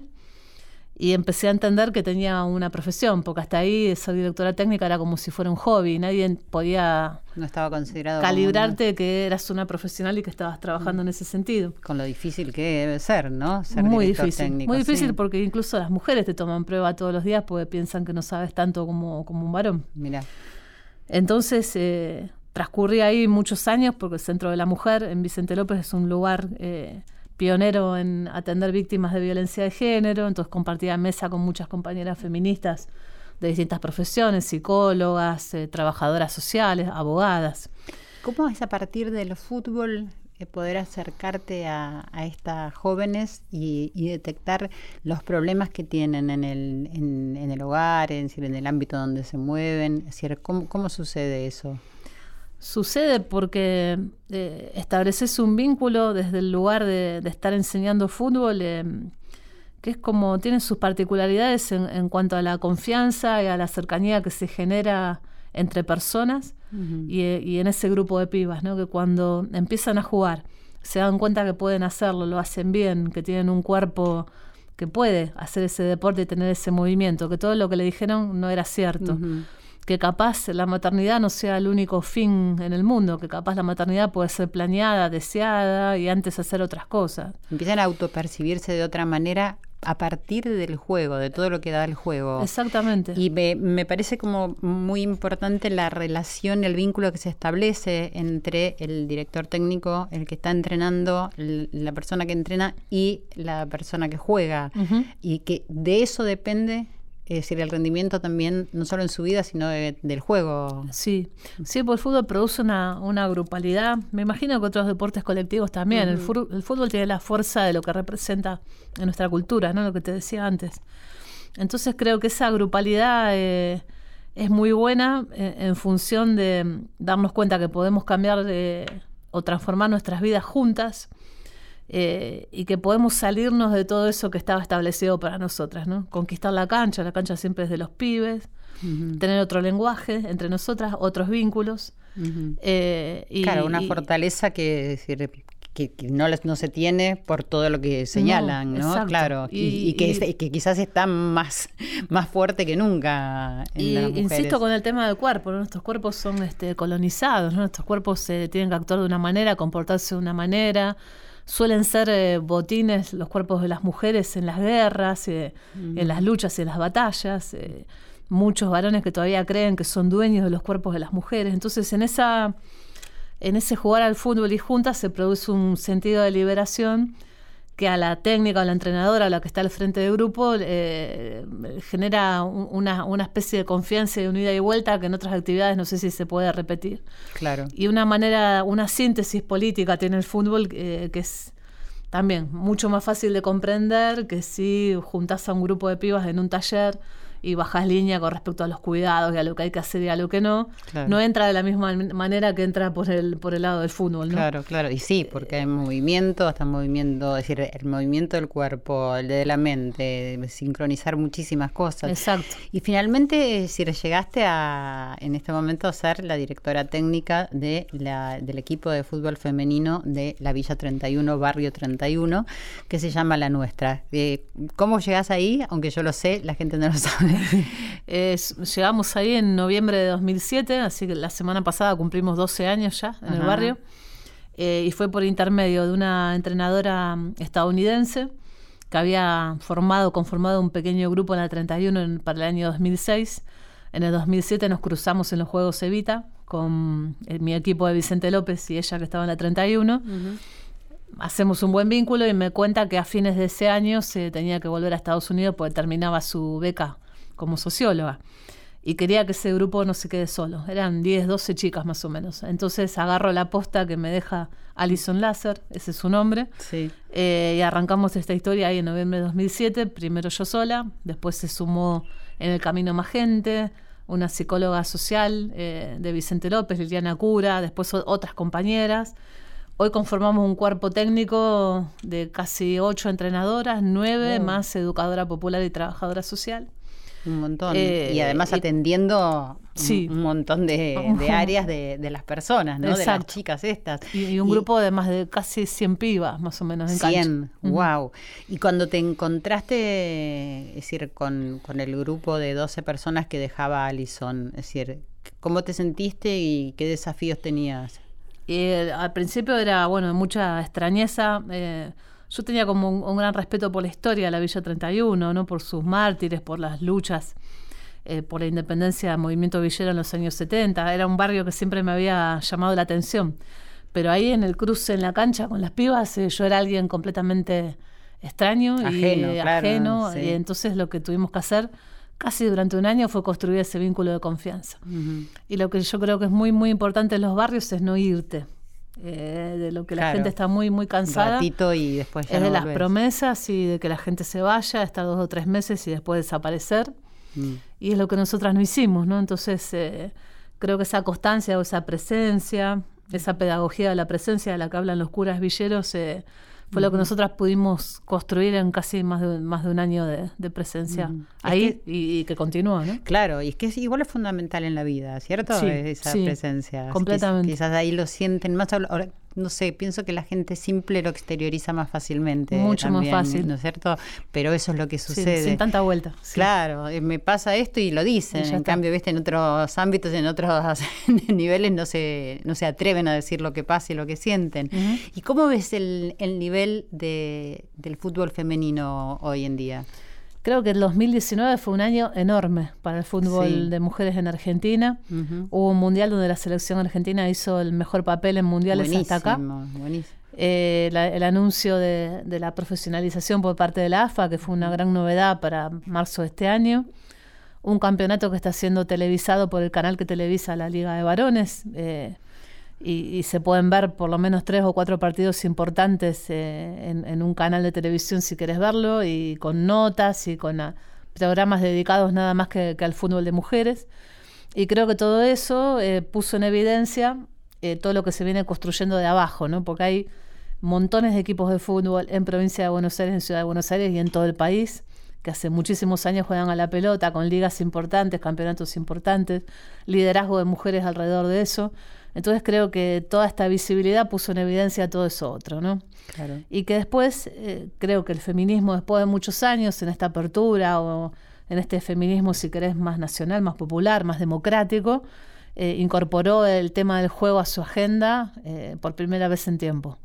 y empecé a entender que tenía una profesión, porque hasta ahí ser directora técnica era como si fuera un hobby, nadie podía No estaba considerado calibrarte que eras una profesional y que estabas trabajando en ese sentido. con lo difícil que debe ser, ¿no? Ser muy director difícil, técnico, muy difícil sí. porque incluso las mujeres te toman prueba todos los días porque piensan que no sabes tanto como, como un varón. Mira, Entonces eh, transcurrí ahí muchos años porque el Centro de la Mujer en Vicente López es un lugar eh, pionero en atender víctimas de violencia de género, entonces compartía mesa con muchas compañeras feministas de distintas profesiones, psicólogas, eh, trabajadoras sociales, abogadas. ¿cómo es a partir del fútbol eh, poder acercarte a, estas jóvenes y, detectar los problemas que tienen en el, en, en el hogar, decir, en el ámbito donde se mueven? Es decir, ¿cómo, cómo sucede eso? Sucede porque eh, estableces un vínculo desde el lugar de, de estar enseñando fútbol, eh, que es como tiene sus particularidades en, en cuanto a la confianza y a la cercanía que se genera entre personas y, eh, y en ese grupo de pibas, ¿no? que cuando empiezan a jugar se dan cuenta que pueden hacerlo, lo hacen bien, que tienen un cuerpo que puede hacer ese deporte y tener ese movimiento, que todo lo que le dijeron no era cierto. Que capaz la maternidad no sea el único fin en el mundo, que capaz la maternidad puede ser planeada, deseada y antes hacer otras cosas. Empiezan a autopercibirse de otra manera a partir del juego, de todo lo que da el juego. Exactamente. Y me, me parece como muy importante la relación, el vínculo que se establece entre el director técnico, el que está entrenando, la persona que entrena y la persona que juega. Y que de eso depende, es decir, el rendimiento también, no solo en su vida, sino de- del juego. Sí, sí, porque el fútbol produce una, una grupalidad. Me imagino que otros deportes colectivos también. el fútbol tiene la fuerza de lo que representa en nuestra cultura, ¿no? Lo que te decía antes. Entonces creo que esa grupalidad eh, es muy buena eh, en función de mm, darnos cuenta que podemos cambiar eh, o transformar nuestras vidas juntas eh, y que podemos salirnos de todo eso que estaba establecido para nosotras, ¿no? Conquistar la cancha, la cancha siempre es de los pibes, tener otro lenguaje entre nosotras, otros vínculos. Eh, y- claro, una y- fortaleza que, es decir, que, que no, les- no se tiene por todo lo que señalan, ¿no? Claro, y, Y- y que, y- es- que quizás está más, más fuerte que nunca en Y las mujeres. insisto con el tema del cuerpo, ¿no? nuestros cuerpos son este, colonizados, ¿no? nuestros cuerpos eh, tienen que actuar de una manera, comportarse de una manera. Suelen ser eh, botines los cuerpos de las mujeres en las guerras, eh, en las luchas y en las batallas. eh, muchos varones que todavía creen que son dueños de los cuerpos de las mujeres. Entonces, en esa en ese jugar al fútbol y juntas se produce un sentido de liberación que a la técnica, a la entrenadora, a la que está al frente del grupo, eh, genera un- una, una especie de confianza y de unida y vuelta que en otras actividades no sé si se puede repetir. Claro. Y una manera, una síntesis política tiene el fútbol eh, que es también mucho más fácil de comprender que si juntás a un grupo de pibas en un taller y bajás línea con respecto a los cuidados y a lo que hay que hacer y a lo que no, Claro. no entra de la misma manera que entra por el, por el lado del fútbol, ¿no? Claro, claro. Y sí, porque hay movimiento, hasta movimiento, es decir, el movimiento del cuerpo, el de la mente, sincronizar muchísimas cosas. Exacto. Y finalmente, es decir, llegaste a, en este momento a ser la directora técnica de la, del equipo de fútbol femenino de la Villa 31, Barrio 31, que se llama La Nuestra. Eh, ¿Cómo llegás ahí? Aunque yo lo sé, la gente no lo sabe. Llegamos ahí en noviembre de 2007, así que la semana pasada cumplimos 12 años ya en el barrio. Eh, y fue por intermedio de una entrenadora mm, estadounidense que había formado, conformado un pequeño grupo en la 31 en- para el año 2006. En el 2007 nos cruzamos en los Juegos Evita con eh, mi equipo de Vicente López y ella que estaba en la 31. Hacemos un buen vínculo y me cuenta que a fines de ese año se tenía que volver a Estados Unidos porque terminaba su beca como socióloga. Y quería que ese grupo no se quede solo. Eran 10, 12 chicas más o menos. Entonces agarro la posta que me deja Alison Lasser, ese es su nombre. Sí. Eh, y arrancamos esta historia ahí en noviembre de 2007, primero yo sola, después se sumó en el Camino Magente, una psicóloga social eh, de Vicente López, Liliana Cura, después otras compañeras. Hoy conformamos un cuerpo técnico de casi ocho entrenadoras, nueve más educadora popular y trabajadora social. Un montón. Eh, y además atendiendo un, montón de, áreas de, las personas, ¿no? De las chicas estas. Y, un grupo de más de casi 100 pibas, más o menos, en 100, wow. Y cuando te encontraste, es decir, con, con el grupo de 12 personas que dejaba Alison, es decir, ¿cómo te sentiste y qué desafíos tenías? Eh, al principio era, bueno, mucha extrañeza. Eh, yo tenía como un, gran respeto por la historia de la Villa 31, ¿no? por sus mártires, por las luchas eh, por la independencia del movimiento villero en los años 70. Era un barrio que siempre me había llamado la atención. Pero ahí en el cruce en la cancha con las pibas, eh, yo era alguien completamente extraño ajeno, y ajeno. Y entonces lo que tuvimos que hacer casi durante un año fue construir ese vínculo de confianza. Y lo que yo creo que es muy, muy importante en los barrios es no irte. Eh, de lo que la gente está muy, muy cansada. y después es de las promesas y de que la gente se vaya, estar dos o tres meses y después desaparecer. Mm. Y es lo que nosotras no hicimos, ¿no? Entonces, eh, creo que esa constancia o esa presencia, esa pedagogía de la presencia de la que hablan los curas villeros, eh, fue lo que nosotras pudimos construir en casi más de, más de un año de, presencia ahí y, que continúa, ¿no? Claro, y es que es, igual es fundamental en la vida, ¿cierto? Sí, Esa presencia. Completamente. Quizás ahí lo sienten más no sé, pienso que la gente simple lo exterioriza más fácilmente. Mucho más fácil. ¿No es cierto? Pero eso es lo que sucede. sin tanta vuelta. Claro, eh, me pasa esto y lo dicen. en cambio, viste, en otros ámbitos, en otros niveles no se, no se atreven a decir lo que pasa y lo que sienten. ¿Y cómo ves el, el nivel de, del fútbol femenino hoy en día? Creo que el 2019 fue un año enorme para el fútbol de mujeres en Argentina. Hubo un mundial donde la selección argentina hizo el mejor papel en mundiales hasta acá. Eh, el anuncio de, la profesionalización por parte de la AFA, que fue una gran novedad para marzo de este año. Un campeonato que está siendo televisado por el canal que televisa la Liga de Varones. Eh, y, se pueden ver por lo menos tres o cuatro partidos importantes eh, en, un canal de televisión si quieres verlo, y con notas y con ah, programas dedicados nada más que, al fútbol de mujeres. Y creo que todo eso eh, puso en evidencia eh, todo lo que se viene construyendo de abajo, ¿no? porque hay montones de equipos de fútbol en provincia de Buenos Aires, en Ciudad de Buenos Aires y en todo el país que hace muchísimos años juegan a la pelota, con ligas importantes, campeonatos importantes, liderazgo de mujeres alrededor de eso. Entonces creo que toda esta visibilidad puso en evidencia todo eso otro, ¿no? Claro. Y que después eh, creo que el feminismo, después de muchos años en esta apertura o en este feminismo, si querés, más nacional, más popular, más democrático, eh, incorporó el tema del juego a su agenda eh, por primera vez en tiempo.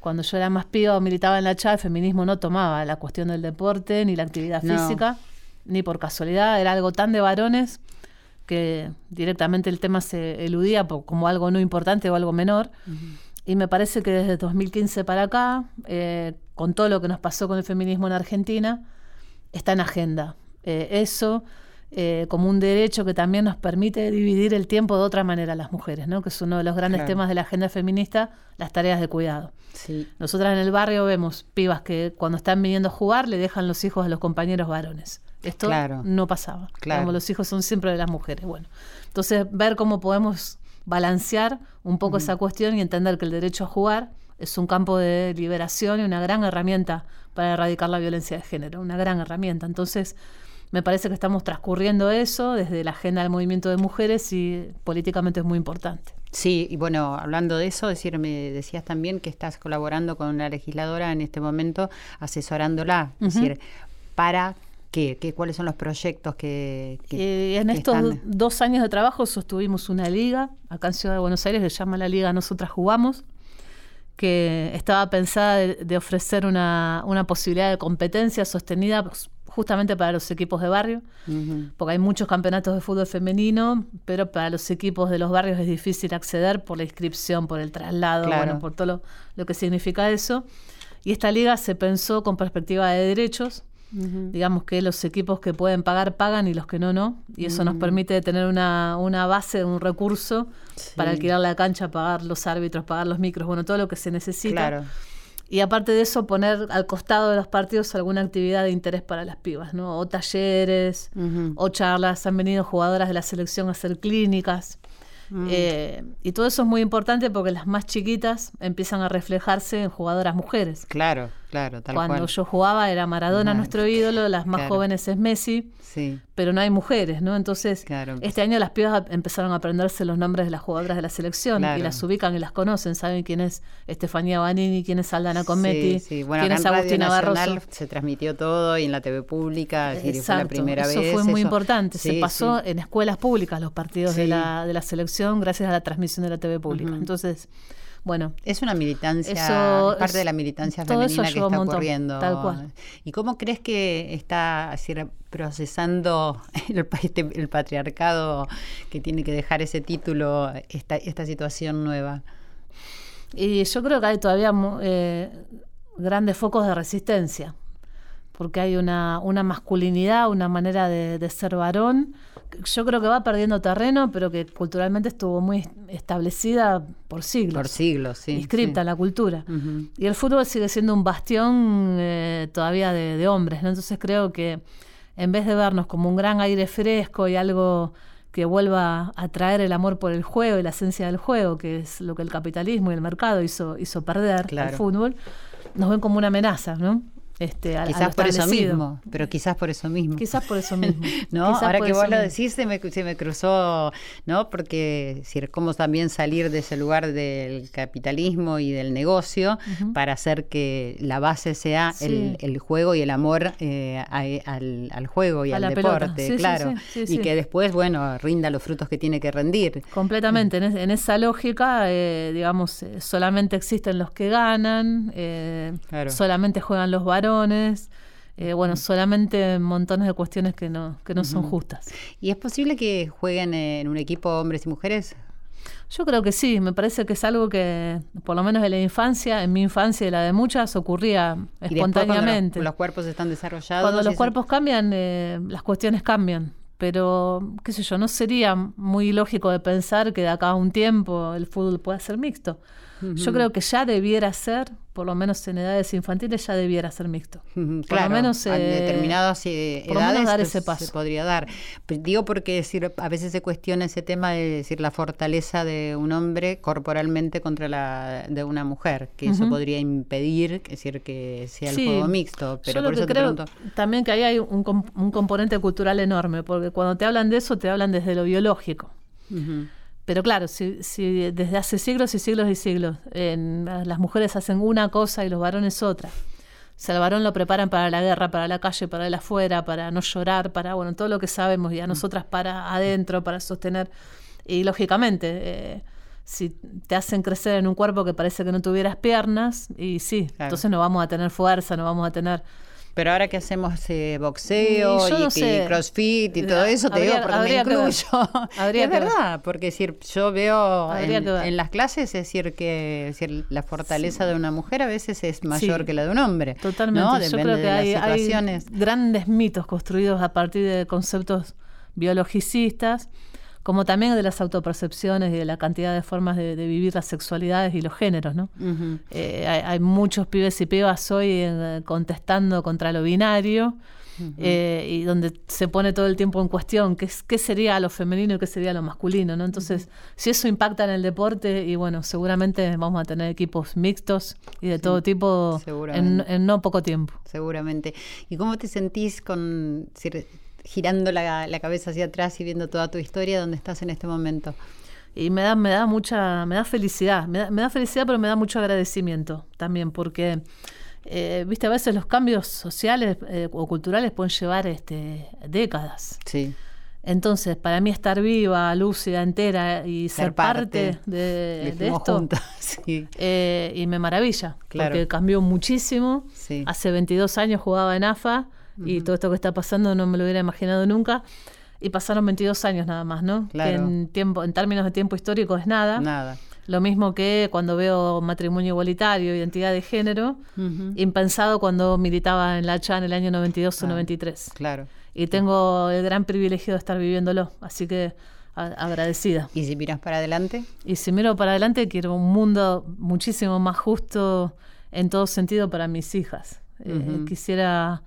Cuando yo era más piba o militaba en la CHA, el feminismo no tomaba la cuestión del deporte ni la actividad física, ni por casualidad, era algo tan de varones que directamente el tema se eludía como algo no importante o algo menor. Y me parece que desde 2015 para acá, eh, con todo lo que nos pasó con el feminismo en Argentina, está en agenda. Eh, eso eh, como un derecho que también nos permite dividir el tiempo de otra manera a las mujeres, ¿no? que es uno de los grandes temas de la agenda feminista, las tareas de cuidado. Nosotras en el barrio vemos pibas que cuando están viniendo a jugar le dejan los hijos a los compañeros varones. Esto no pasaba. Como los hijos son siempre de las mujeres. Bueno, entonces ver cómo podemos balancear un poco esa cuestión y entender que el derecho a jugar es un campo de liberación y una gran herramienta para erradicar la violencia de género, una gran herramienta. Entonces, me parece que estamos transcurriendo eso desde la agenda del movimiento de mujeres y políticamente es muy importante. Sí, y bueno, hablando de eso, decir, me decías también que estás colaborando con la legisladora en este momento, asesorándola, es decir, para ¿Qué, qué, cuáles son los proyectos que, que En estos dos años de trabajo sostuvimos una liga, acá en Ciudad de Buenos Aires, se llama la Liga Nosotras Jugamos, que estaba pensada de, ofrecer una, una, posibilidad de competencia sostenida justamente para los equipos de barrio, porque hay muchos campeonatos de fútbol femenino, pero para los equipos de los barrios es difícil acceder por la inscripción, por el traslado, bueno, por todo lo, que significa eso. Y esta liga se pensó con perspectiva de derechos, digamos que los equipos que pueden pagar pagan y los que no, no, y eso nos permite tener una, una base, un recurso para alquilar la cancha, pagar los árbitros, pagar los micros, bueno, todo lo que se necesita. y aparte de eso, poner al costado de los partidos alguna actividad de interés para las pibas, ¿no? O talleres, o charlas. Han venido jugadoras de la selección a hacer clínicas. Mm. Eh, y todo eso es muy importante porque las más chiquitas empiezan a reflejarse en jugadoras mujeres. Claro, claro, tal Cuando cual. yo jugaba era Maradona nuestro ídolo, las más Claro. jóvenes es Messi, Sí, pero no hay mujeres, ¿no? Entonces, Claro. este año las pibas empezaron a aprenderse los nombres de las jugadoras de la selección Claro. y las ubican y las conocen, saben quién es Estefanía Banini, quién es Aldana Cometti, Sí, sí. Bueno, quién es Agustina Barroso. se transmitió todo y en la TV pública, fue la primera eso vez. fue muy eso- importante. Se pasó en escuelas públicas los partidos de, la, de la selección gracias a la transmisión de la TV pública. Entonces, bueno, Es una militancia, Eso parte es- de la militancia femenina que está montón, ocurriendo. tal cual. ¿Y cómo crees que está así, procesando el, este- el patriarcado que tiene que dejar ese título, esta, esta situación nueva? Y yo creo que hay todavía eh, grandes focos de resistencia, porque hay una, una masculinidad, una manera de, de ser varón. Yo creo que va perdiendo terreno, pero que culturalmente estuvo muy establecida por siglos. Por siglos, sí. inscripta en la cultura. Y el fútbol sigue siendo un bastión eh, todavía de, de hombres, ¿no? Entonces creo que en vez de vernos como un gran aire fresco y algo que vuelva a traer el amor por el juego y la esencia del juego, que es lo que el capitalismo y el mercado hizo, hizo perder Claro. al fútbol, nos ven como una amenaza, ¿no? Este, a- a lo Quizás por eso mismo, pero quizás por eso mismo. Quizás por eso mismo. ¿no? Quizás Ahora que vos lo decís, se me, se me cruzó, ¿no? Porque si cómo también salir de ese lugar del capitalismo y del negocio para hacer que la base sea Sí. el, el juego y el amor eh, a- al, al juego y A al deporte. Sí, claro. sí, y que después, bueno, rinda los frutos que tiene que rendir. Completamente, en, es- en esa lógica, eh, digamos, eh, solamente existen los que ganan, eh, Claro. solamente juegan los varones, eh, bueno, solamente montones de cuestiones que no, que no son justas. ¿Y es posible que jueguen en un equipo hombres y mujeres? Yo creo que sí, me parece que es algo que, por lo menos en la infancia, en mi infancia y la de muchas, ocurría Y después cuando espontáneamente. los, cuerpos están desarrollados. Cuando los cuerpos cambian, eh, las cuestiones cambian. Pero, qué sé yo, no sería muy lógico de pensar que de acá a un tiempo el fútbol pueda ser mixto. Yo creo que ya debiera ser, por lo menos en edades infantiles, ya debiera ser mixto. Ujú, Por Claro, lo menos, eh, determinadas eh, por lo menos edades dar pues, ese paso. se podría dar. Digo porque decir, a veces se cuestiona ese tema de decir la fortaleza de un hombre corporalmente contra la de una mujer, que eso podría impedir, es decir, que sea el Sí, juego mixto. Pero Yo lo por que te creo pregunto. también que ahí hay un, un componente cultural enorme, porque cuando te hablan de eso, te hablan desde lo biológico. Pero claro, si, si desde hace siglos y siglos y siglos en- las mujeres hacen una cosa y los varones otra. O sea, al varón lo preparan para la guerra, para la calle, para el afuera, para no llorar, para bueno, todo lo que sabemos, y a nosotras para adentro, para sostener. Y lógicamente, eh, si te hacen crecer en un cuerpo que parece que no tuvieras piernas, y sí, Claro. entonces no vamos a tener fuerza, no vamos a tener. Pero ahora que hacemos eh, boxeo Y yo que crossfit y todo eso, te Habría- digo porque me incluyo. Es verdad, porque es decir, yo veo en, las clases, es decir, que es decir, la fortaleza de una mujer a veces es mayor Sí. que la de un hombre. Totalmente. ¿no? Yo Depende creo que de hay, las hay situaciones. grandes mitos construidos a partir de conceptos biologicistas, como también de las autopercepciones y de la cantidad de formas de, de vivir las sexualidades y los géneros, ¿no? Eh, hay, hay muchos pibes y pibas hoy eh, contestando contra lo binario eh, y donde se pone todo el tiempo en cuestión qué, sería lo femenino y qué sería lo masculino, ¿no? Entonces, si eso impacta en el deporte, y bueno, seguramente vamos a tener equipos mixtos y de todo tipo en, no poco tiempo. Seguramente. ¿Y cómo te sentís con girando la, la cabeza hacia atrás y viendo toda tu historia, dónde estás en este momento? Y me da, me da mucha, me da felicidad, me da, me da felicidad, pero me da mucho agradecimiento también, porque eh, viste, a veces los cambios sociales eh, o culturales pueden llevar este, décadas. Sí. Entonces, para mí estar viva, lúcida, entera y ser, Ser parte, parte. de, de esto, juntas, sí. eh, y me maravilla, Claro. porque cambió muchísimo. Sí. Hace 22 años jugaba en AFA y todo esto que está pasando no me lo hubiera imaginado nunca. Y pasaron 22 años nada más, ¿no? Claro. Que en, tiempo, en términos de tiempo histórico es nada. Nada. Lo mismo que cuando veo matrimonio igualitario, identidad de género, Ujú. impensado cuando militaba en la CHA en el año 92 o Ah. 93. Claro. Y tengo el gran privilegio de estar viviéndolo, así que a- agradecida. ¿Y si miras para adelante? Y si miro para adelante, quiero un mundo muchísimo más justo en todo sentido para mis hijas. Eh, quisiera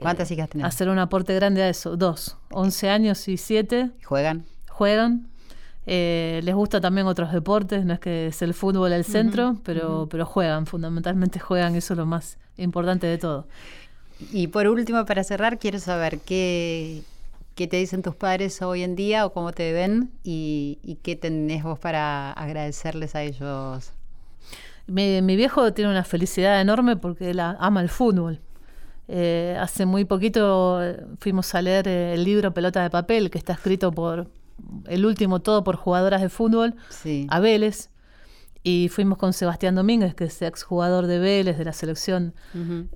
¿Cuántas hijas tenés? hacer un aporte grande a eso. Dos, 11 años y 7. ¿Juegan? Juegan. Eh, les gusta también otros deportes, no es que es el fútbol el centro, pero, pero juegan, fundamentalmente juegan, eso es lo más importante de todo. Y por último, para cerrar, quiero saber qué, qué te dicen tus padres hoy en día o cómo te ven y, y qué tenés vos para agradecerles a ellos. Mi, mi viejo tiene una felicidad enorme porque él ama el fútbol. Eh, hace muy poquito eh, fuimos a leer eh, el libro Pelota de Papel, que está escrito por el último todo por jugadoras de fútbol, Sí. a Vélez. Y fuimos con Sebastián Domínguez, que es exjugador de Vélez, de la selección.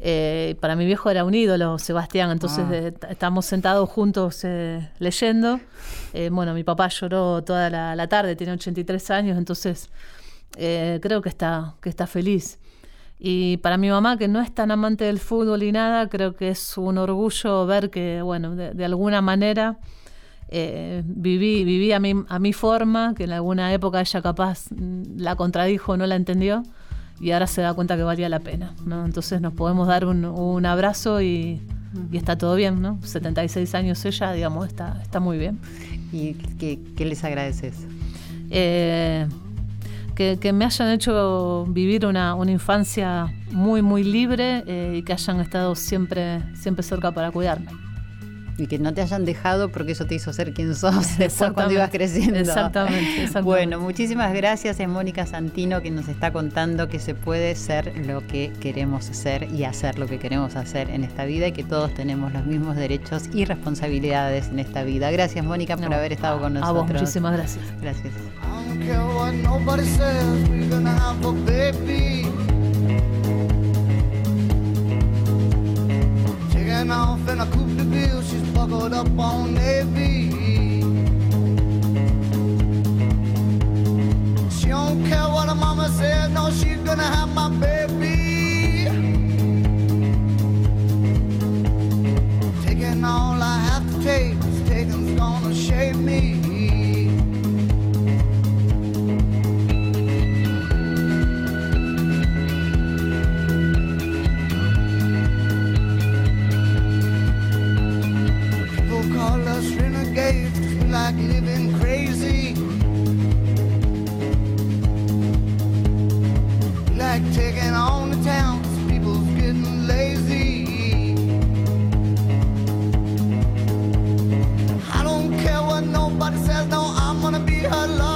Eh, para mi viejo era un ídolo, Sebastián, entonces Ah. eh, estábamos sentados juntos leyendo. Bueno, mi papá lloró toda la, la tarde, tiene 83 años, entonces creo que está, que está feliz. Y para mi mamá, que no es tan amante del fútbol y nada, creo que es un orgullo ver que, bueno, de, de alguna manera eh, viví, viví a, mi, a mi forma, que en alguna época ella capaz mm, la contradijo no la entendió, y ahora se da cuenta que valía la pena. ¿no? Entonces nos podemos dar un, un abrazo y, y está todo bien, ¿no? 76 años ella, digamos, está, está muy bien. ¿Y qué, qué les agradeces? Eh, que, que me hayan hecho vivir una, una infancia muy, muy libre eh, y que hayan estado siempre, siempre cerca para cuidarme. Y que no te hayan dejado porque eso te hizo ser quien sos después cuando ibas creciendo. Exactamente, exactamente. Bueno, muchísimas gracias. Es Mónica Santino que nos está contando que se puede ser lo que queremos ser y hacer lo que queremos hacer en esta vida y que todos tenemos los mismos derechos y responsabilidades en esta vida. Gracias, Mónica, por No, haber estado con A nosotros. vos, muchísimas gracias. Gracias. A off in a coupe ville, she's buckled up on Navy. She don't care what her mama says, no, she's gonna have my baby. Taking all I have to take, this taking's gonna shape me. Like living crazy. Like taking on the town, people's getting lazy. I don't care what nobody says, no, I'm gonna be her lover.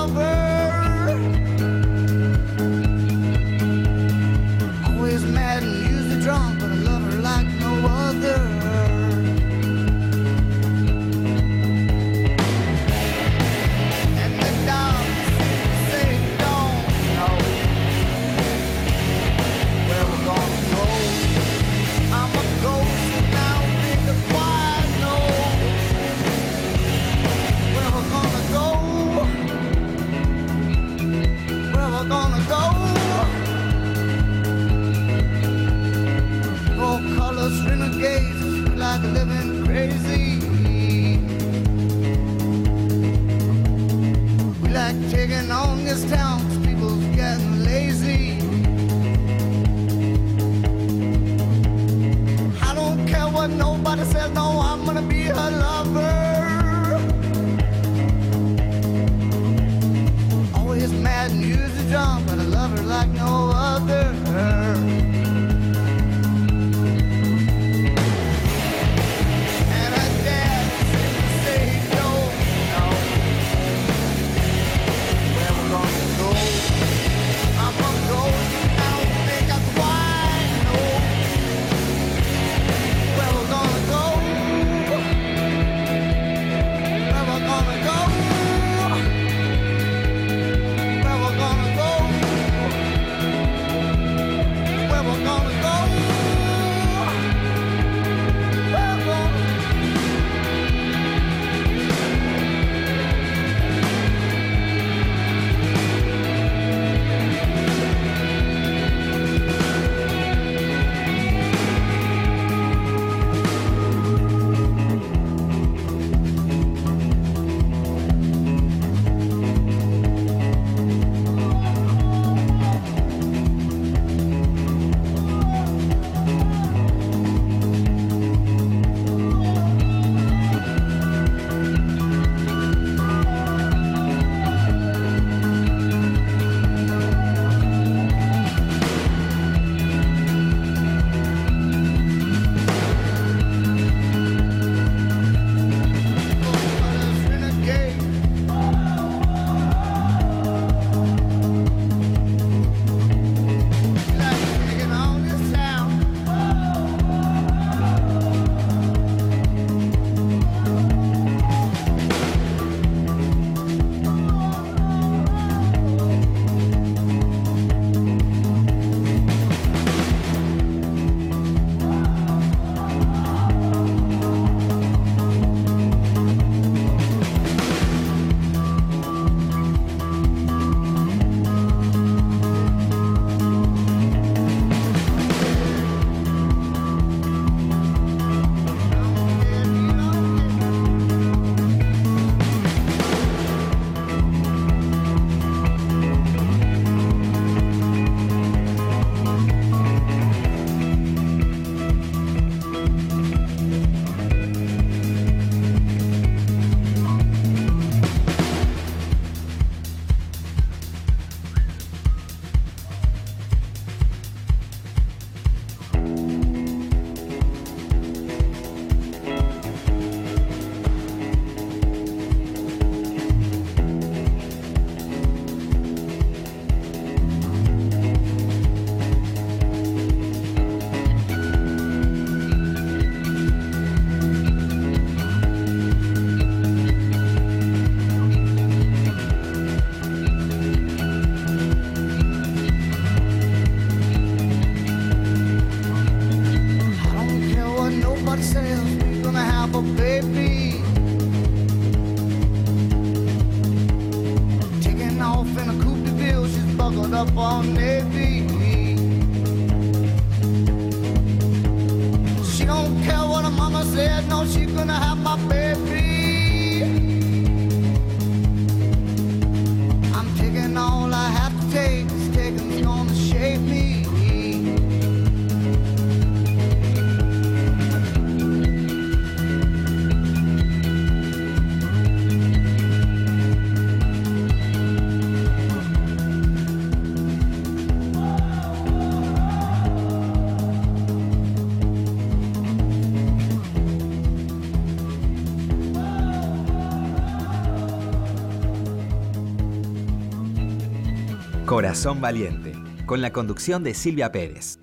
Corazón Valiente, con la conducción de Silvia Pérez.